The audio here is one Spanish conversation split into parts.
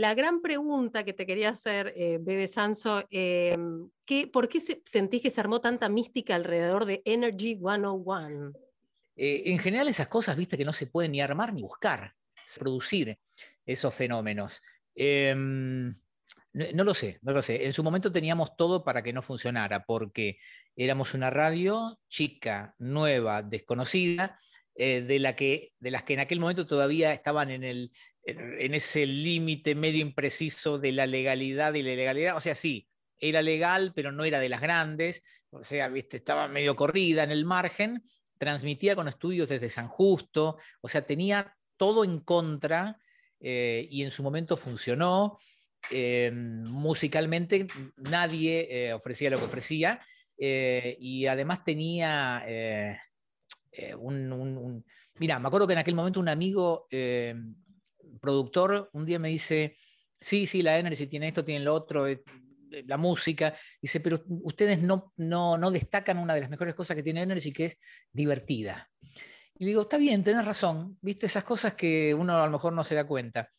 la gran pregunta que te quería hacer, eh, Bebe Sanso, em, ¿por qué sentís que se armó tanta mística alrededor de Energy 101? Eh, en general esas cosas, viste, que no se pueden ni armar ni buscar, producir esos fenómenos. No, lo sé, no lo sé. En su momento teníamos todo para que no funcionara, porque éramos una radio chica, nueva, desconocida, eh, de las que en aquel momento todavía estaban en, el, en ese límite medio impreciso de la legalidad y la ilegalidad. O sea, sí, era legal, pero no era de las grandes. O sea, viste, estaba medio corrida en el margen, transmitía con estudios desde San Justo, o sea, tenía todo en contra eh, y en su momento funcionó. Eh, musicalmente nadie eh, ofrecía lo que ofrecía y además tenía un, Mira, me acuerdo que en aquel momento un amigo productor un día me dice, sí, sí, la Energy tiene esto, tiene lo otro, la música, dice, pero ustedes no, no, no destacan una de las mejores cosas que tiene Energy, que es divertida. Y digo, está bien, tenés razón, viste esas cosas que uno a lo mejor no se da cuenta.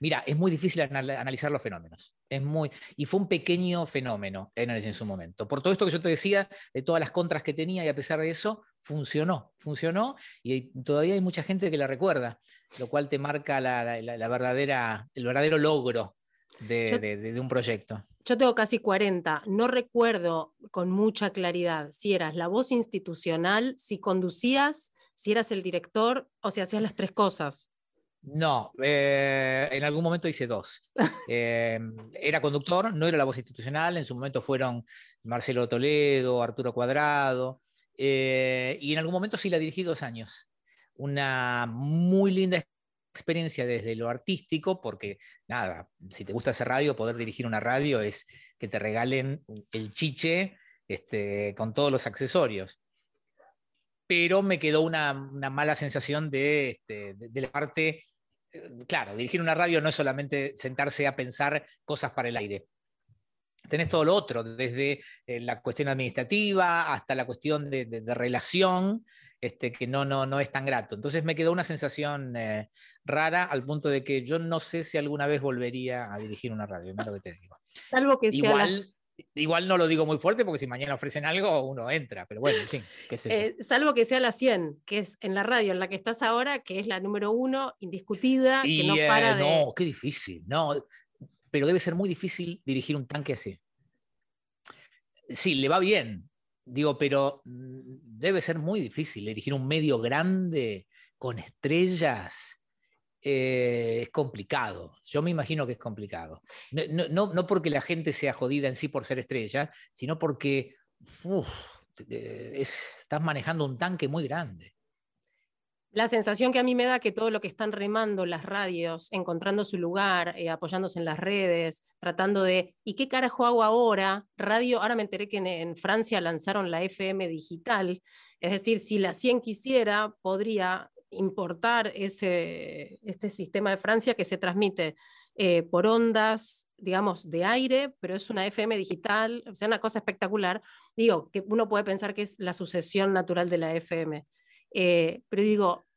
Mira, es muy difícil analizar los fenómenos. Es muy, y fue un pequeño fenómeno en su momento. Por todo esto que yo te decía, de todas las contras que tenía, y a pesar de eso, funcionó. Funcionó y todavía hay mucha gente que la recuerda, lo cual te marca la, verdadera, el verdadero logro de, un proyecto. Yo tengo casi 40, no recuerdo con mucha claridad si eras la voz institucional, si conducías si eras el director o si hacías las tres cosas. No, eh, en algún momento hice dos. Eh, era conductor, no era la voz institucional, en su momento fueron Marcelo Toledo, Arturo Cuadrado, eh, y en algún momento sí la dirigí dos años. Una muy linda experiencia desde lo artístico, porque nada, si te gusta hacer radio, poder dirigir una radio es que te regalen el chiche este, con todos los accesorios pero me quedó una, mala sensación de, este, de, la parte, eh, claro, dirigir una radio no es solamente sentarse a pensar cosas para el aire. Tenés todo lo otro, desde eh, la cuestión administrativa hasta la cuestión de, relación, este, que no, no, no es tan grato. Entonces me quedó una sensación eh, rara al punto de que yo no sé si alguna vez volvería a dirigir una radio, es lo que te digo. Salvo que Igual, Igual no lo digo muy fuerte porque si mañana ofrecen algo, uno entra, pero bueno, en fin, qué sé eh, salvo que sea la 100, que es en la radio en la que estás ahora, que es la número uno, indiscutida, que no para eh, de... No, qué difícil, no, pero debe ser muy difícil dirigir un tanque así. Sí, le va bien, digo, pero mm, debe ser muy difícil dirigir un medio grande con estrellas eh, es complicado. Yo me imagino que es complicado. No, porque la gente sea jodida en sí por ser estrella, sino porque estás manejando un tanque muy grande. La sensación que a mí me da que todo lo que están remando las radios, encontrando su lugar, eh, apoyándose en las redes, tratando de, ¿y qué carajo hago ahora? Radio, ahora me enteré que en, Francia lanzaron la FM digital, es decir, si la 100 quisiera, podría importar ese, este sistema de Francia que se transmite eh, por ondas, digamos, de aire, pero es una FM digital, o sea, una cosa espectacular. Digo, que uno puede pensar que es la sucesión natural de la FM, eh, pero digo,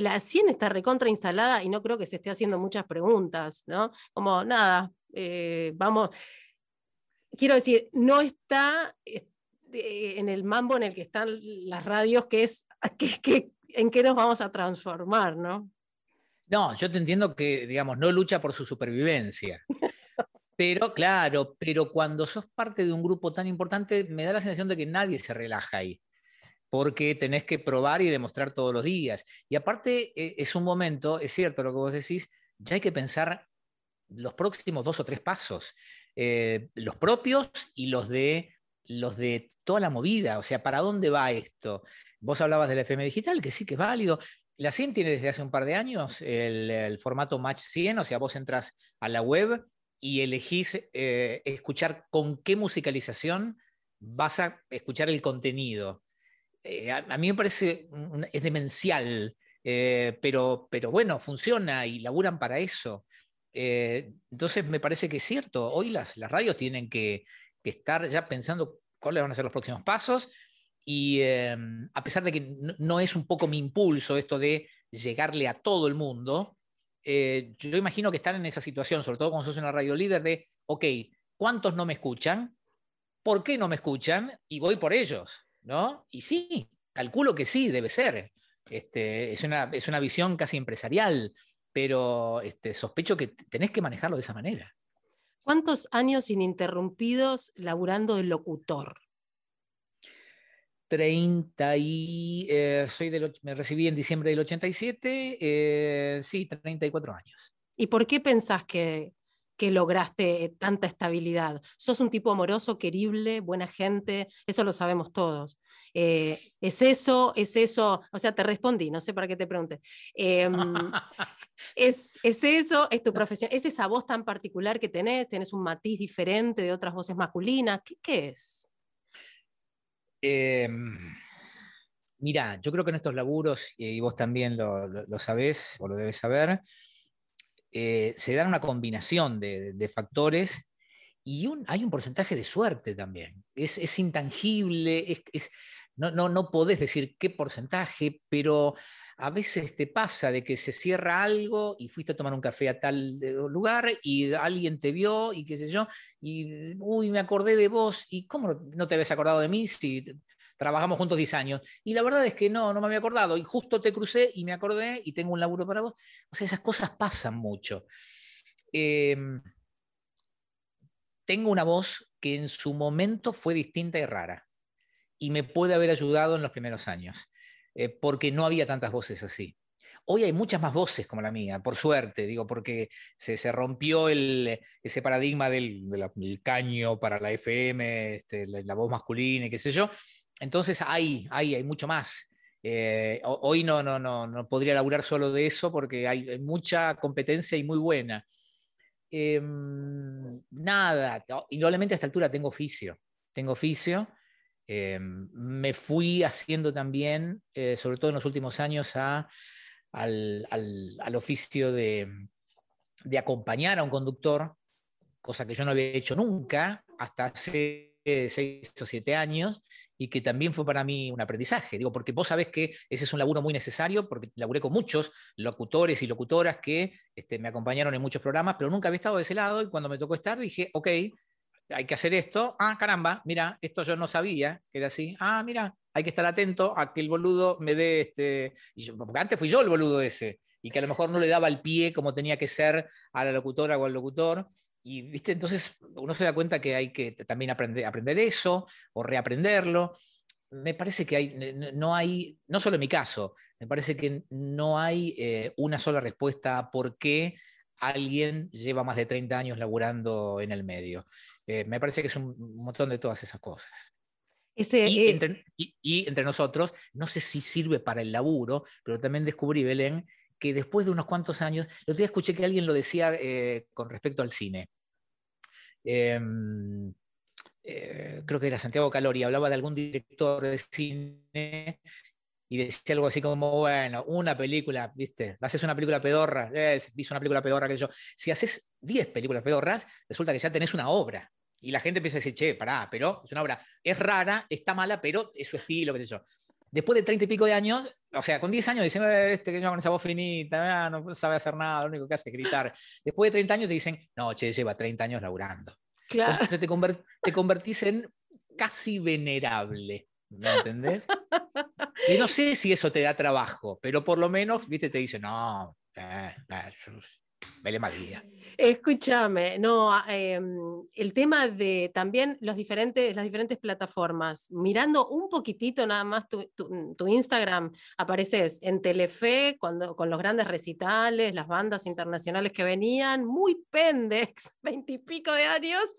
la 100 está recontra instalada y no creo que se esté haciendo muchas preguntas, ¿no? Como nada, eh, vamos, quiero decir, no está en el mambo en el que están las radios, que es que, que, en qué nos vamos a transformar, ¿no? No, yo te entiendo que, digamos, no lucha por su supervivencia. Pero claro, pero cuando sos parte de un grupo tan importante, me da la sensación de que nadie se relaja ahí, porque tenés que probar y demostrar todos los días. Y aparte, e, es un momento, es cierto lo que vos decís, ya hay que pensar los próximos dos o tres pasos, eh, los propios y los de, los de toda la movida, o sea, ¿para dónde va esto? Vos hablabas del FM digital, que sí que es válido. La 100 tiene desde hace un par de años el, formato Match 100, o sea, vos entras a la web y elegís eh, escuchar con qué musicalización vas a escuchar el contenido. Eh, a, mí me parece, es demencial, eh, pero, pero bueno, funciona y laburan para eso. entonces me parece que es cierto, hoy las, las radios tienen que, estar ya pensando cuáles van a ser los próximos pasos y a pesar de que no, es un poco mi impulso esto de llegarle a todo el mundo, eh, yo imagino que están en esa situación, sobre todo cuando sos una radio líder, de, ok, ¿cuántos no me escuchan? ¿Por qué no me escuchan? Y voy por ellos, ¿no? Y sí, calculo que sí, debe ser. Este, es, una, es una visión casi empresarial, pero este, sospecho que tenés que manejarlo de esa manera. ¿Cuántos años ininterrumpidos laburando de locutor? 30 y eh, soy del, me recibí en diciembre del 87, eh, sí, 34 años. ¿Y por qué pensás que, que lograste tanta estabilidad? ¿Sos un tipo amoroso, querible, buena gente? Eso lo sabemos todos. Eh, ¿Es eso? ¿Es eso? O sea, te respondí, no sé para qué te pregunté. Em, ¿es, ¿Es eso? ¿Es tu profesión? ¿Es esa voz tan particular que tenés? ¿Tenés un matiz diferente de otras voces masculinas? ¿Qué, qué es? Eh, mira, yo creo que en estos laburos, y vos también lo, lo, sabés o lo debes saber, eh, se dan una combinación de, factores y hay un porcentaje de suerte también. Es, intangible, no, no, no podés decir qué porcentaje, pero a veces te pasa de que se cierra algo y fuiste a tomar un café a tal eh, lugar y alguien te vio y qué sé yo, y uy, me acordé de vos, y ¿cómo no te habías acordado de mí si trabajamos juntos 10 años? Y la verdad es que no, no me había acordado, y justo te crucé y me acordé y tengo un laburo para vos. O sea, esas cosas pasan mucho. Em, tengo una voz que en su momento fue distinta y rara, y me puede haber ayudado en los primeros años. Eh, porque no había tantas voces así. Hoy hay muchas más voces como la mía, por suerte, digo, porque se, se rompió el, ese paradigma del, caño para la FM, este, la, voz masculina y qué sé yo. Entonces hay, hay, hay mucho más. Eh, hoy no, no, no, no podría laburar solo de eso porque hay, mucha competencia y muy buena. Em, nada, indudablemente a esta altura tengo oficio. Tengo oficio eh, me fui haciendo también, eh, sobre todo en los últimos años, a, al, oficio de, acompañar a un conductor, cosa que yo no había hecho nunca hasta hace seis o siete años y que también fue para mí un aprendizaje. Digo, porque vos sabés que ese es un laburo muy necesario, porque laburé con muchos locutores y locutoras que este, me acompañaron en muchos programas, pero nunca había estado de ese lado y cuando me tocó estar dije, ok, hay que hacer esto, ah, caramba, mira, esto yo no sabía que era así, ah, mira, hay que estar atento a que el boludo me dé este, y porque antes fui yo el boludo ese, y que a lo mejor no le daba el pie como tenía que ser a la locutora o al locutor, y viste, entonces uno se da cuenta que hay que también aprender, aprender eso o reaprenderlo. Me parece que hay, no hay, no solo en mi caso, me parece que no hay eh, una sola respuesta a por qué alguien lleva más de 30 años laburando en el medio. Eh, me parece que es un montón de todas esas cosas. y, entre, nosotros, no sé si sirve para el laburo, pero también descubrí, Belén, que después de unos cuantos años, el otro día escuché que alguien lo decía eh, con respecto al cine. Em, eh, creo que era Santiago Calori, hablaba de algún director de cine y decía algo así como, bueno, una película, ¿viste? Haces una película pedorra, eh, una película pedorra que yo. Si haces 10 películas pedorras, resulta que ya tenés una obra. Y la gente empieza a decir, che, pará, pero es una obra, es rara, está mala, pero es su estilo, qué sé yo. Después de 30 y pico de años, o sea, con 10 años dicen, eh, este que con esa voz finita, ah, no sabe hacer nada, lo único que hace es gritar. Después de 30 años te dicen, no, che, lleva 30 años laburando. Claro. Entonces te, te convertís en casi venerable. ¿Me entendés? y no sé si eso te da trabajo, pero por lo menos, viste, te dice, no, eh, vele más día. Escúchame, no, em, el tema de también los diferentes, las diferentes plataformas, mirando un poquitito nada más tu, tu, Instagram, apareces en Telefe cuando, con los grandes recitales, las bandas internacionales que venían, muy pendex, veintipico de años,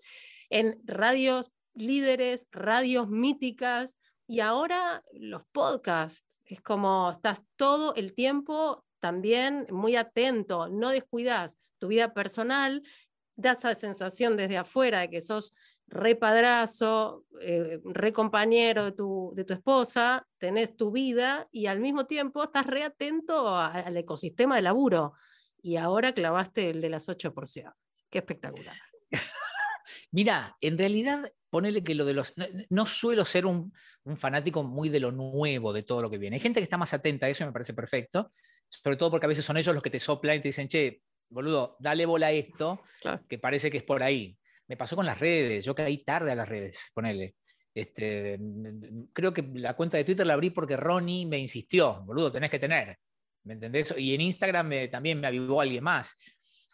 en radios líderes, radios míticas, y ahora los podcasts, es como estás todo el tiempo también muy atento, no descuidas tu vida personal, da esa sensación desde afuera de que sos re padrazo, eh, re de tu, de tu esposa, tenés tu vida y al mismo tiempo estás re atento al ecosistema de laburo. Y ahora clavaste el de las ocho porciones. Qué espectacular. Mira, en realidad ponele que lo de los. No, suelo ser un, fanático muy de lo nuevo, de todo lo que viene. Hay gente que está más atenta a eso me parece perfecto. Sobre todo porque a veces son ellos los que te soplan y te dicen, che, boludo, dale bola a esto, que parece que es por ahí. Me pasó con las redes, yo caí tarde a las redes, ponele. Este, creo que la cuenta de Twitter la abrí porque Ronnie me insistió, boludo, tenés que tener. ¿Me entendés? Y en Instagram también me avivó alguien más.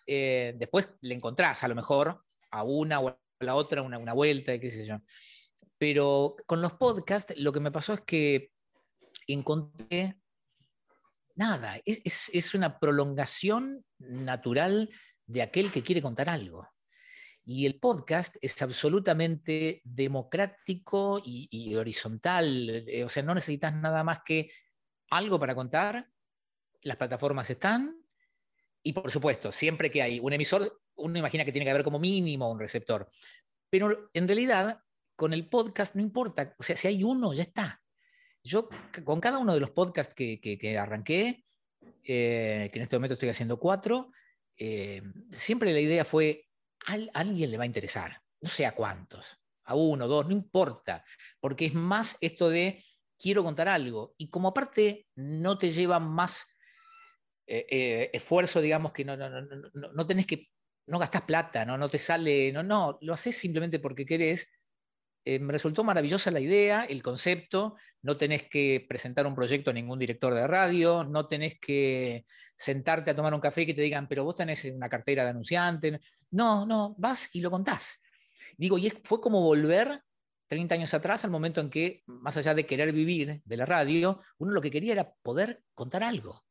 Eh, después le encontrás a lo mejor a una o a la otra una, una vuelta, qué sé yo. Pero con los podcasts lo que me pasó es que encontré nada, es, una prolongación natural de aquel que quiere contar algo. Y el podcast es absolutamente democrático y, horizontal, eh, o sea, no necesitas nada más que algo para contar, las plataformas están, y por supuesto, siempre que hay un emisor, uno imagina que tiene que haber como mínimo un receptor. Pero en realidad, con el podcast no importa, o sea, si hay uno, ya está. Yo con cada uno de los podcasts que, que, arranqué, eh, que en este momento estoy haciendo cuatro, eh, siempre la idea fue, a, alguien le va a interesar, no sé a cuántos, a uno, dos, no importa, porque es más esto de quiero contar algo. Y como aparte no te lleva más eh, esfuerzo, digamos que no, no, no, no, no tenés que, no gastás plata, no, no te sale, no, no, lo haces simplemente porque querés, eh, me resultó maravillosa la idea, el concepto, no tenés que presentar un proyecto a ningún director de radio, no tenés que sentarte a tomar un café y que te digan, pero vos tenés una cartera de anunciante. No, no, vas y lo contás. Digo, y fue como volver 30 años atrás al momento en que, más allá de querer vivir de la radio, uno lo que quería era poder contar algo,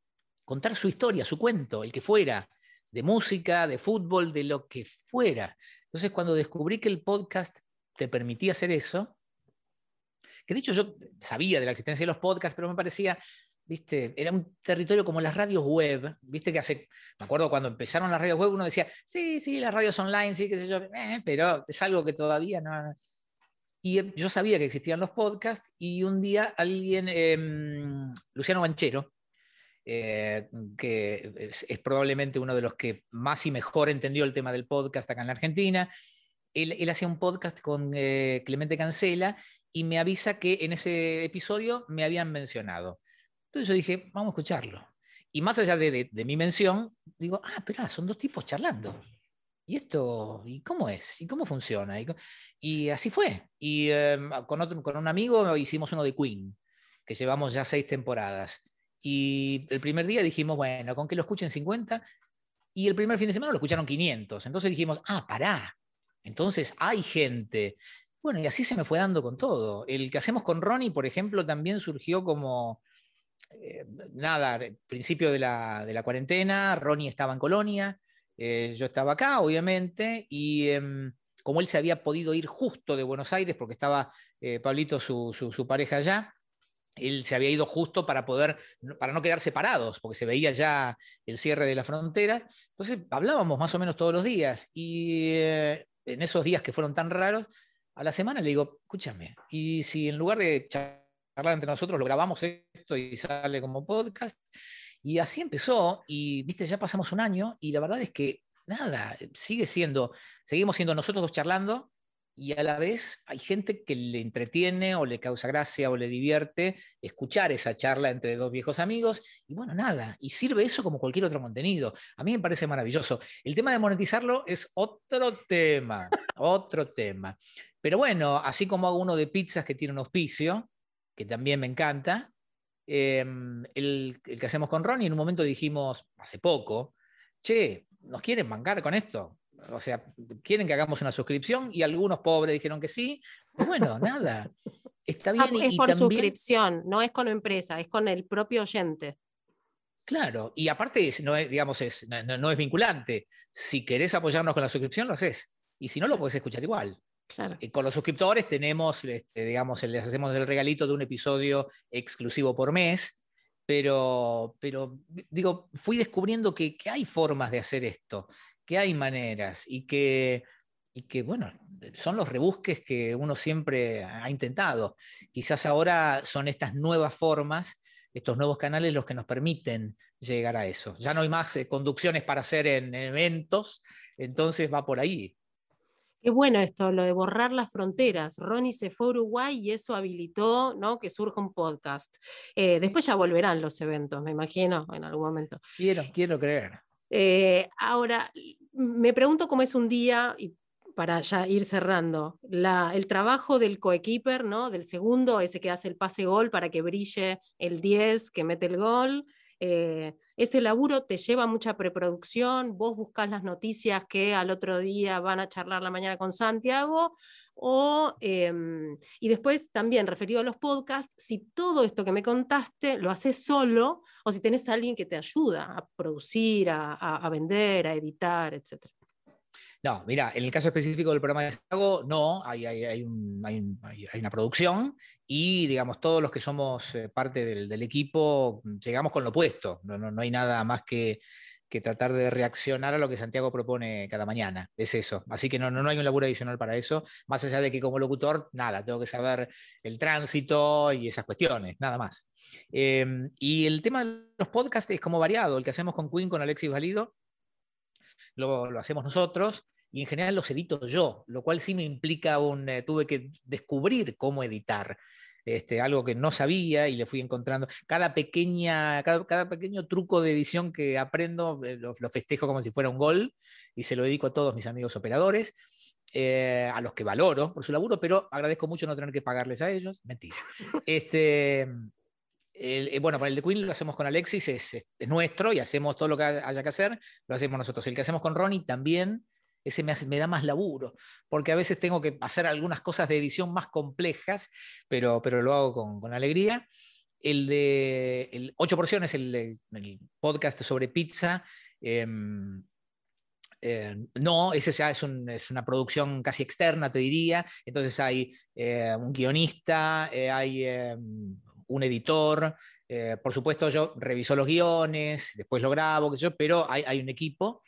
contar su historia, su cuento, el que fuera, de música, de fútbol, de lo que fuera. Entonces, cuando descubrí que el podcast te permitía hacer eso, que de hecho yo sabía de la existencia de los podcasts, pero me parecía, viste, era un territorio como las radios web, viste que hace, me acuerdo cuando empezaron las radios web, uno decía, sí, sí, las radios online, sí, qué sé yo, eh, pero es algo que todavía no... Y yo sabía que existían los podcasts y un día alguien, em, Luciano Banchero, eh, que es, es, probablemente uno de los que más y mejor entendió el tema del podcast acá en la Argentina, él, hacía un podcast con eh, Clemente Cancela y me avisa que en ese episodio me habían mencionado. Entonces yo dije, vamos a escucharlo. Y más allá de, mi mención, digo, ah, espera, son dos tipos charlando. ¿Y esto? ¿Y cómo es? ¿Y cómo funciona? Y, así fue. Y em, con, otro, con un amigo hicimos uno de Queen, que llevamos ya seis temporadas. Y el primer día dijimos, bueno, con que lo escuchen 50. Y el primer fin de semana lo escucharon 500. Entonces dijimos, ah, pará, entonces hay gente. Bueno, y así se me fue dando con todo. El que hacemos con Ronnie, por ejemplo, también surgió como, eh, nada, principio de la, cuarentena, Ronnie estaba en Colonia, eh, yo estaba acá, obviamente, y em, como él se había podido ir justo de Buenos Aires, porque estaba eh, Pablito, su, su, pareja allá, él se había ido justo para poder, para no quedar separados, porque se veía ya el cierre de las fronteras. Entonces hablábamos más o menos todos los días y en esos días que fueron tan raros, a la semana le digo, escúchame, y si en lugar de charlar entre nosotros lo grabamos esto y sale como podcast, y así empezó, y viste, ya pasamos un año, y la verdad es que nada, sigue siendo, seguimos siendo nosotros dos charlando, y a la vez hay gente que le entretiene o le causa gracia o le divierte escuchar esa charla entre dos viejos amigos y bueno, nada, y sirve eso como cualquier otro contenido. A mí me parece maravilloso. El tema de monetizarlo es otro tema, otro tema. Pero bueno, así como hago uno de pizzas que tiene un auspicio, que también me encanta, em, el, el que hacemos con Ronnie, en un momento dijimos, hace poco, che, ¿nos quieren bancar con esto? O sea, quieren que hagamos una suscripción y algunos pobres dijeron que sí. Pues bueno, nada. Está ah, bien. es por suscripción, no es con empresa, es con el propio oyente. Claro, y aparte no es, digamos, es, no, es vinculante. Si querés apoyarnos con la suscripción, lo haces. Y si no, lo podés escuchar igual. Claro. Eh, con los suscriptores tenemos, este, digamos, les hacemos el regalito de un episodio exclusivo por mes, pero, pero digo, fui descubriendo que, que hay formas de hacer esto que hay maneras y que, y que, bueno, son los rebusques que uno siempre ha intentado. Quizás ahora son estas nuevas formas, estos nuevos canales los que nos permiten llegar a eso. Ya no hay más eh, conducciones para hacer en, eventos, entonces va por ahí. Qué bueno esto, lo de borrar las fronteras. Ronnie se fue a Uruguay y eso habilitó ¿no? que surja un podcast. Eh, después ya volverán los eventos, me imagino, en algún momento. Quiero, quiero creer. Eh, ahora, me pregunto cómo es un día, y para ya ir cerrando, el trabajo del coequiper, ¿no? del segundo, ese que hace el pase gol para que brille el 10 que mete el gol. Eh, ese laburo te lleva mucha preproducción, vos buscas las noticias que al otro día van a charlar la mañana con Santiago, o, em, y después también referido a los podcasts, si todo esto que me contaste lo haces solo o si tenés a alguien que te ayuda a producir, a, a vender, a editar, etc. No, mira, en el caso específico del programa de Santiago, no, hay, hay, una producción y, digamos, todos los que somos eh, parte del, equipo llegamos con lo opuesto. No, hay nada más que, tratar de reaccionar a lo que Santiago propone cada mañana. Es eso. Así que no, no, hay un laburo adicional para eso, más allá de que como locutor, nada, tengo que saber el tránsito y esas cuestiones, nada más. Em, y el tema de los podcasts es como variado. El que hacemos con Queen, con Alexis Valido, lo, lo hacemos nosotros y en general los edito yo, lo cual sí me implica un, eh, tuve que descubrir cómo editar. Este, algo que no sabía y le fui encontrando. Cada, pequeña, cada, pequeño truco de edición que aprendo eh, lo, festejo como si fuera un gol y se lo dedico a todos mis amigos operadores, eh, a los que valoro por su laburo, pero agradezco mucho no tener que pagarles a ellos. Mentira. Este, bueno, para el de Queen lo hacemos con Alexis, es, es, nuestro y hacemos todo lo que haya que hacer, lo hacemos nosotros. El que hacemos con Ronnie también ese me, me, da más laburo, porque a veces tengo que hacer algunas cosas de edición más complejas, pero, pero lo hago con, con alegría. El de el 8 porciones, el, el, podcast sobre pizza, em, eh, no, ese ya es, un, es, una producción casi externa, te diría. Entonces hay eh, un guionista, eh, hay em, un editor. por supuesto, yo reviso los guiones, después lo grabo, qué sé yo, pero hay, hay un equipo.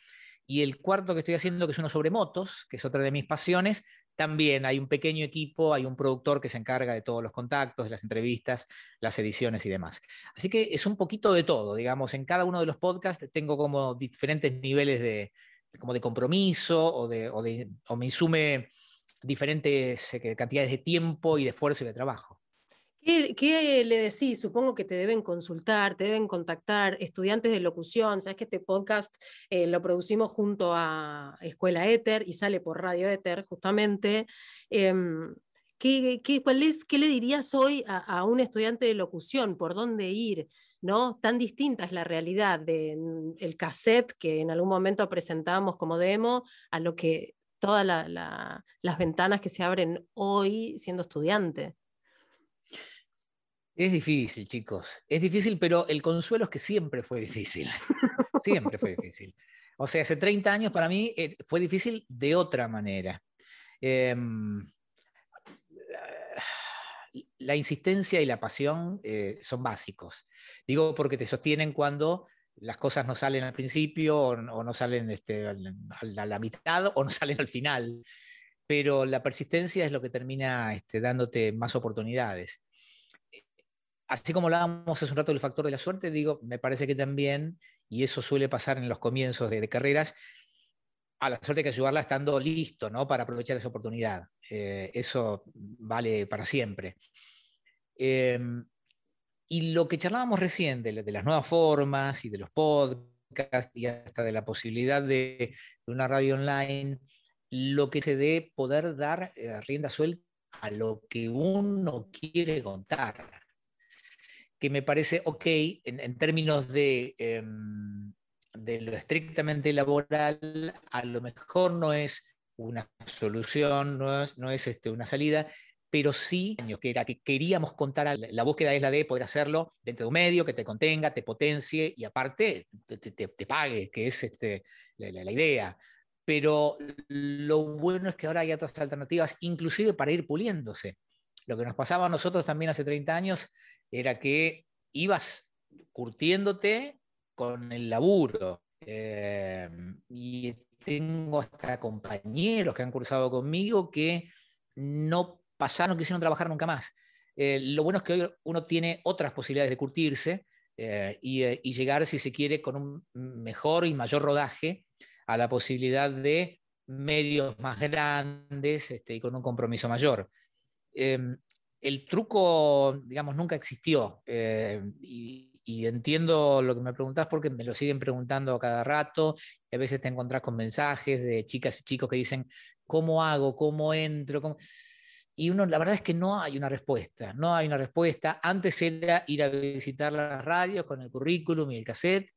Y el cuarto que estoy haciendo, que es uno sobre motos, que es otra de mis pasiones, también hay un pequeño equipo, hay un productor que se encarga de todos los contactos, de las entrevistas, las ediciones y demás. Así que es un poquito de todo, digamos, en cada uno de los podcasts tengo como diferentes niveles de, como de compromiso o, de, o, de, o me insume diferentes eh, cantidades de tiempo y de esfuerzo y de trabajo. ¿Qué, le decís? Supongo que te deben consultar, te deben contactar estudiantes de locución. Sabes que este podcast eh, lo producimos junto a Escuela Éter y sale por Radio Éter, justamente. Em, ¿qué, le dirías hoy a, un estudiante de locución? ¿Por dónde ir? ¿no? Tan distinta es la realidad del el cassette que en algún momento presentábamos como demo a lo que todas las ventanas que se abren hoy siendo estudiante. Es difícil, chicos. Es difícil, pero el consuelo es que siempre fue difícil. siempre fue difícil. O sea, hace 30 años para mí eh, fue difícil de otra manera. Em, la insistencia y la pasión eh, son básicos. Digo porque te sostienen cuando las cosas no salen al principio o, no salen este, a la mitad o no salen al final. Pero la persistencia es lo que termina este, dándote más oportunidades así como hablábamos hace un rato del factor de la suerte, digo, me parece que también, y eso suele pasar en los comienzos de, carreras, a la suerte hay que ayudarla estando listo ¿no? para aprovechar esa oportunidad. Eh, eso vale para siempre. Em, y lo que charlábamos recién de, las nuevas formas y de los podcasts y hasta de la posibilidad de, una radio online, lo que se dé poder dar eh, rienda suelta a lo que uno quiere contar que me parece ok en, términos de, em, de lo estrictamente laboral, a lo mejor no es una solución, no es, no es este, una salida, pero sí que era que queríamos contar, la búsqueda es la de poder hacerlo dentro de un medio que te contenga, te potencie y aparte te, te, pague, que es este, la, la, idea. Pero lo bueno es que ahora hay otras alternativas, inclusive para ir puliéndose. Lo que nos pasaba a nosotros también hace 30 años era que ibas curtiéndote con el laburo. Eh, y tengo hasta compañeros que han cursado conmigo que no pasaron, quisieron trabajar nunca más. Eh, lo bueno es que hoy uno tiene otras posibilidades de curtirse eh, y, llegar, si se quiere, con un mejor y mayor rodaje a la posibilidad de medios más grandes este, y con un compromiso mayor. El truco, digamos, nunca existió. Eh, y, entiendo lo que me preguntás porque me lo siguen preguntando cada rato. Y a veces te encontrás con mensajes de chicas y chicos que dicen, ¿cómo hago? ¿Cómo entro? Y uno, la verdad es que no hay una respuesta. No hay una respuesta. Antes era ir a visitar las radios con el currículum y el cassette.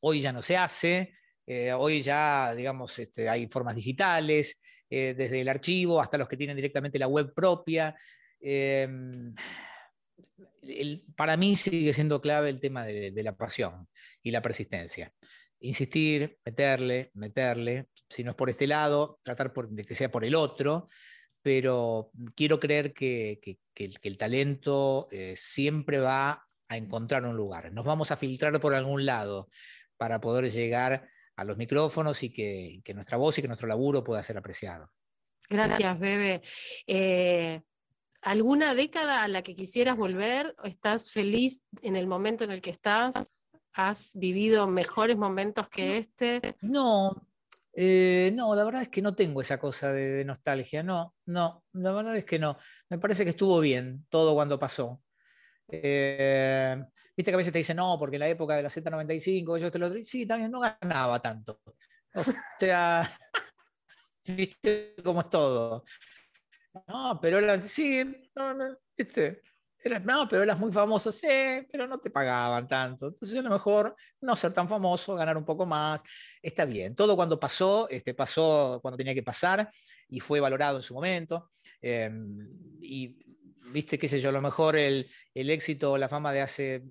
Hoy ya no se hace. Eh, hoy ya, digamos, este, hay formas digitales, eh, desde el archivo hasta los que tienen directamente la web propia. Em, para mí sigue siendo clave el tema de, la pasión y la persistencia. Insistir, meterle, meterle, si no es por este lado, tratar de que sea por el otro, pero quiero creer que, el, talento eh, siempre va a encontrar un lugar. Nos vamos a filtrar por algún lado para poder llegar a los micrófonos y que, nuestra voz y que nuestro laburo pueda ser apreciado. Gracias, Bebe. Eh, ¿Alguna década a la que quisieras volver? ¿Estás feliz en el momento en el que estás? ¿Has vivido mejores momentos que este? No, eh, no, la verdad es que no tengo esa cosa de, nostalgia. No, no, la verdad es que no. Me parece que estuvo bien todo cuando pasó. Eh, viste que a veces te dicen, no, porque en la época de la Z95, yo te lo Sí, también no ganaba tanto. O sea, viste cómo es todo. No, pero eran, sí, no, no, ¿viste? no, pero eras muy famoso, sí, pero no te pagaban tanto. Entonces, a lo mejor no ser tan famoso, ganar un poco más, está bien. Todo cuando pasó, este, pasó cuando tenía que pasar y fue valorado en su momento. Em, y viste, qué sé yo, a lo mejor el, el éxito o la fama de hace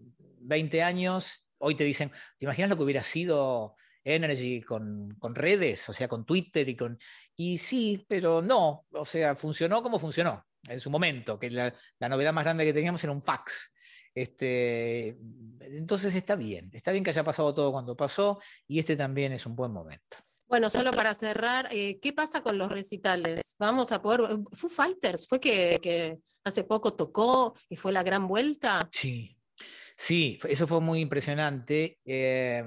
20 años, hoy te dicen, ¿te imaginas lo que hubiera sido Energy con, redes, o sea, con Twitter y con... Y sí, pero no, o sea, funcionó como funcionó en su momento, que la, novedad más grande que teníamos era un fax. Este, entonces está bien, está bien que haya pasado todo cuando pasó y este también es un buen momento. Bueno, solo para cerrar, eh, ¿qué pasa con los recitales? Vamos a poder. Foo Fighters fue que, que, hace poco tocó y fue la gran vuelta. Sí, Sí, eso fue muy impresionante. Eh,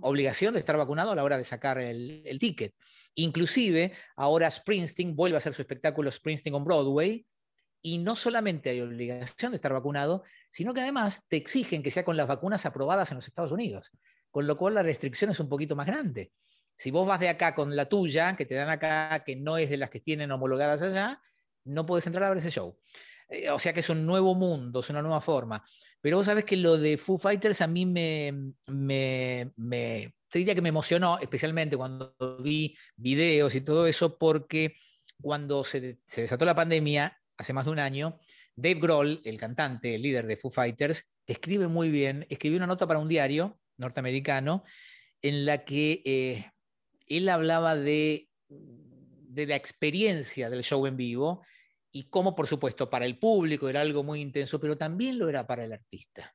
obligación de estar vacunado a la hora de sacar el, ticket. Inclusive, ahora Springsteen vuelve a hacer su espectáculo Springsteen on Broadway y no solamente hay obligación de estar vacunado, sino que además te exigen que sea con las vacunas aprobadas en los Estados Unidos, con lo cual la restricción es un poquito más grande. Si vos vas de acá con la tuya, que te dan acá, que no es de las que tienen homologadas allá, no puedes entrar a ver ese show. Eh, o sea que es un nuevo mundo, es una nueva forma. Pero vos sabés que lo de Foo Fighters a mí me, me, te diría que me emocionó, especialmente cuando vi videos y todo eso, porque cuando se, desató la pandemia, hace más de un año, Dave Grohl, el cantante, el líder de Foo Fighters, escribe muy bien, escribió una nota para un diario norteamericano en la que eh, él hablaba de, de la experiencia del show en vivo y cómo, por supuesto, para el público era algo muy intenso, pero también lo era para el artista.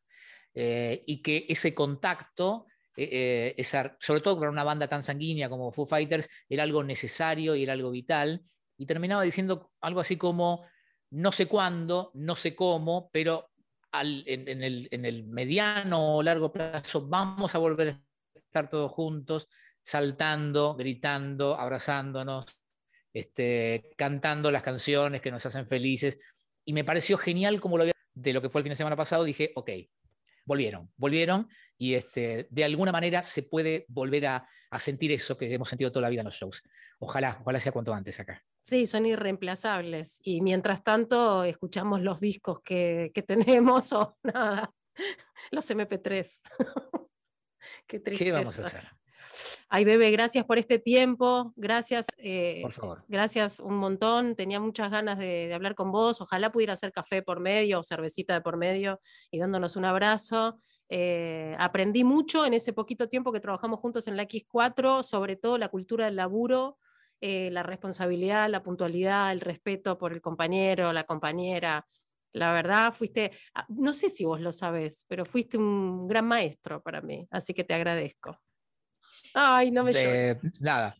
Eh, y que ese contacto, eh, eh, sobre todo para una banda tan sanguínea como Foo Fighters, era algo necesario y era algo vital. Y terminaba diciendo algo así como, no sé cuándo, no sé cómo, pero en, el, en el mediano o largo plazo vamos a volver a estar todos juntos, saltando, gritando, abrazándonos, este, cantando las canciones que nos hacen felices. Y me pareció genial como lo había de lo que fue el fin de semana pasado. Dije, ok, volvieron, volvieron y este, de alguna manera se puede volver a, sentir eso que hemos sentido toda la vida en los shows. Ojalá, ojalá sea cuanto antes acá. Sí, son irreemplazables. Y mientras tanto, escuchamos los discos que, tenemos o nada, los MP3. Qué, ¿Qué vamos a hacer? Ay, bebé, gracias por este tiempo, gracias. Eh, por favor. Gracias un montón, tenía muchas ganas de, hablar con vos, ojalá pudiera hacer café por medio o cervecita de por medio y dándonos un abrazo. Eh, aprendí mucho en ese poquito tiempo que trabajamos juntos en la X4, sobre todo la cultura del laburo, eh, la responsabilidad, la puntualidad, el respeto por el compañero, la compañera. La verdad, fuiste, ah, no sé si vos lo sabés, pero fuiste un gran maestro para mí, así que te agradezco. Ay, no me Nada,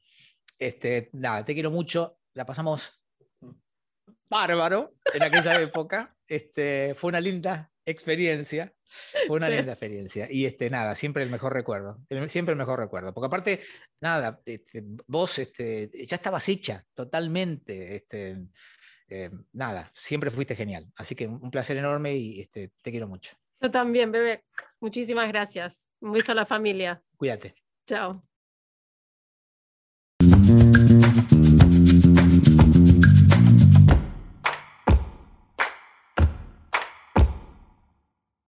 este, nada, te quiero mucho. La pasamos bárbaro en aquella época. Este, fue una linda experiencia Fue una linda experiencia. Y este, nada, siempre el mejor recuerdo. Siempre el mejor recuerdo. Porque aparte, nada, este, vos este, ya estabas hecha totalmente. Este, eh, nada, siempre fuiste genial. Así que un placer enorme y este, te quiero mucho. Yo también, bebé. Muchísimas gracias. Un beso a la familia. Cuídate. Chao.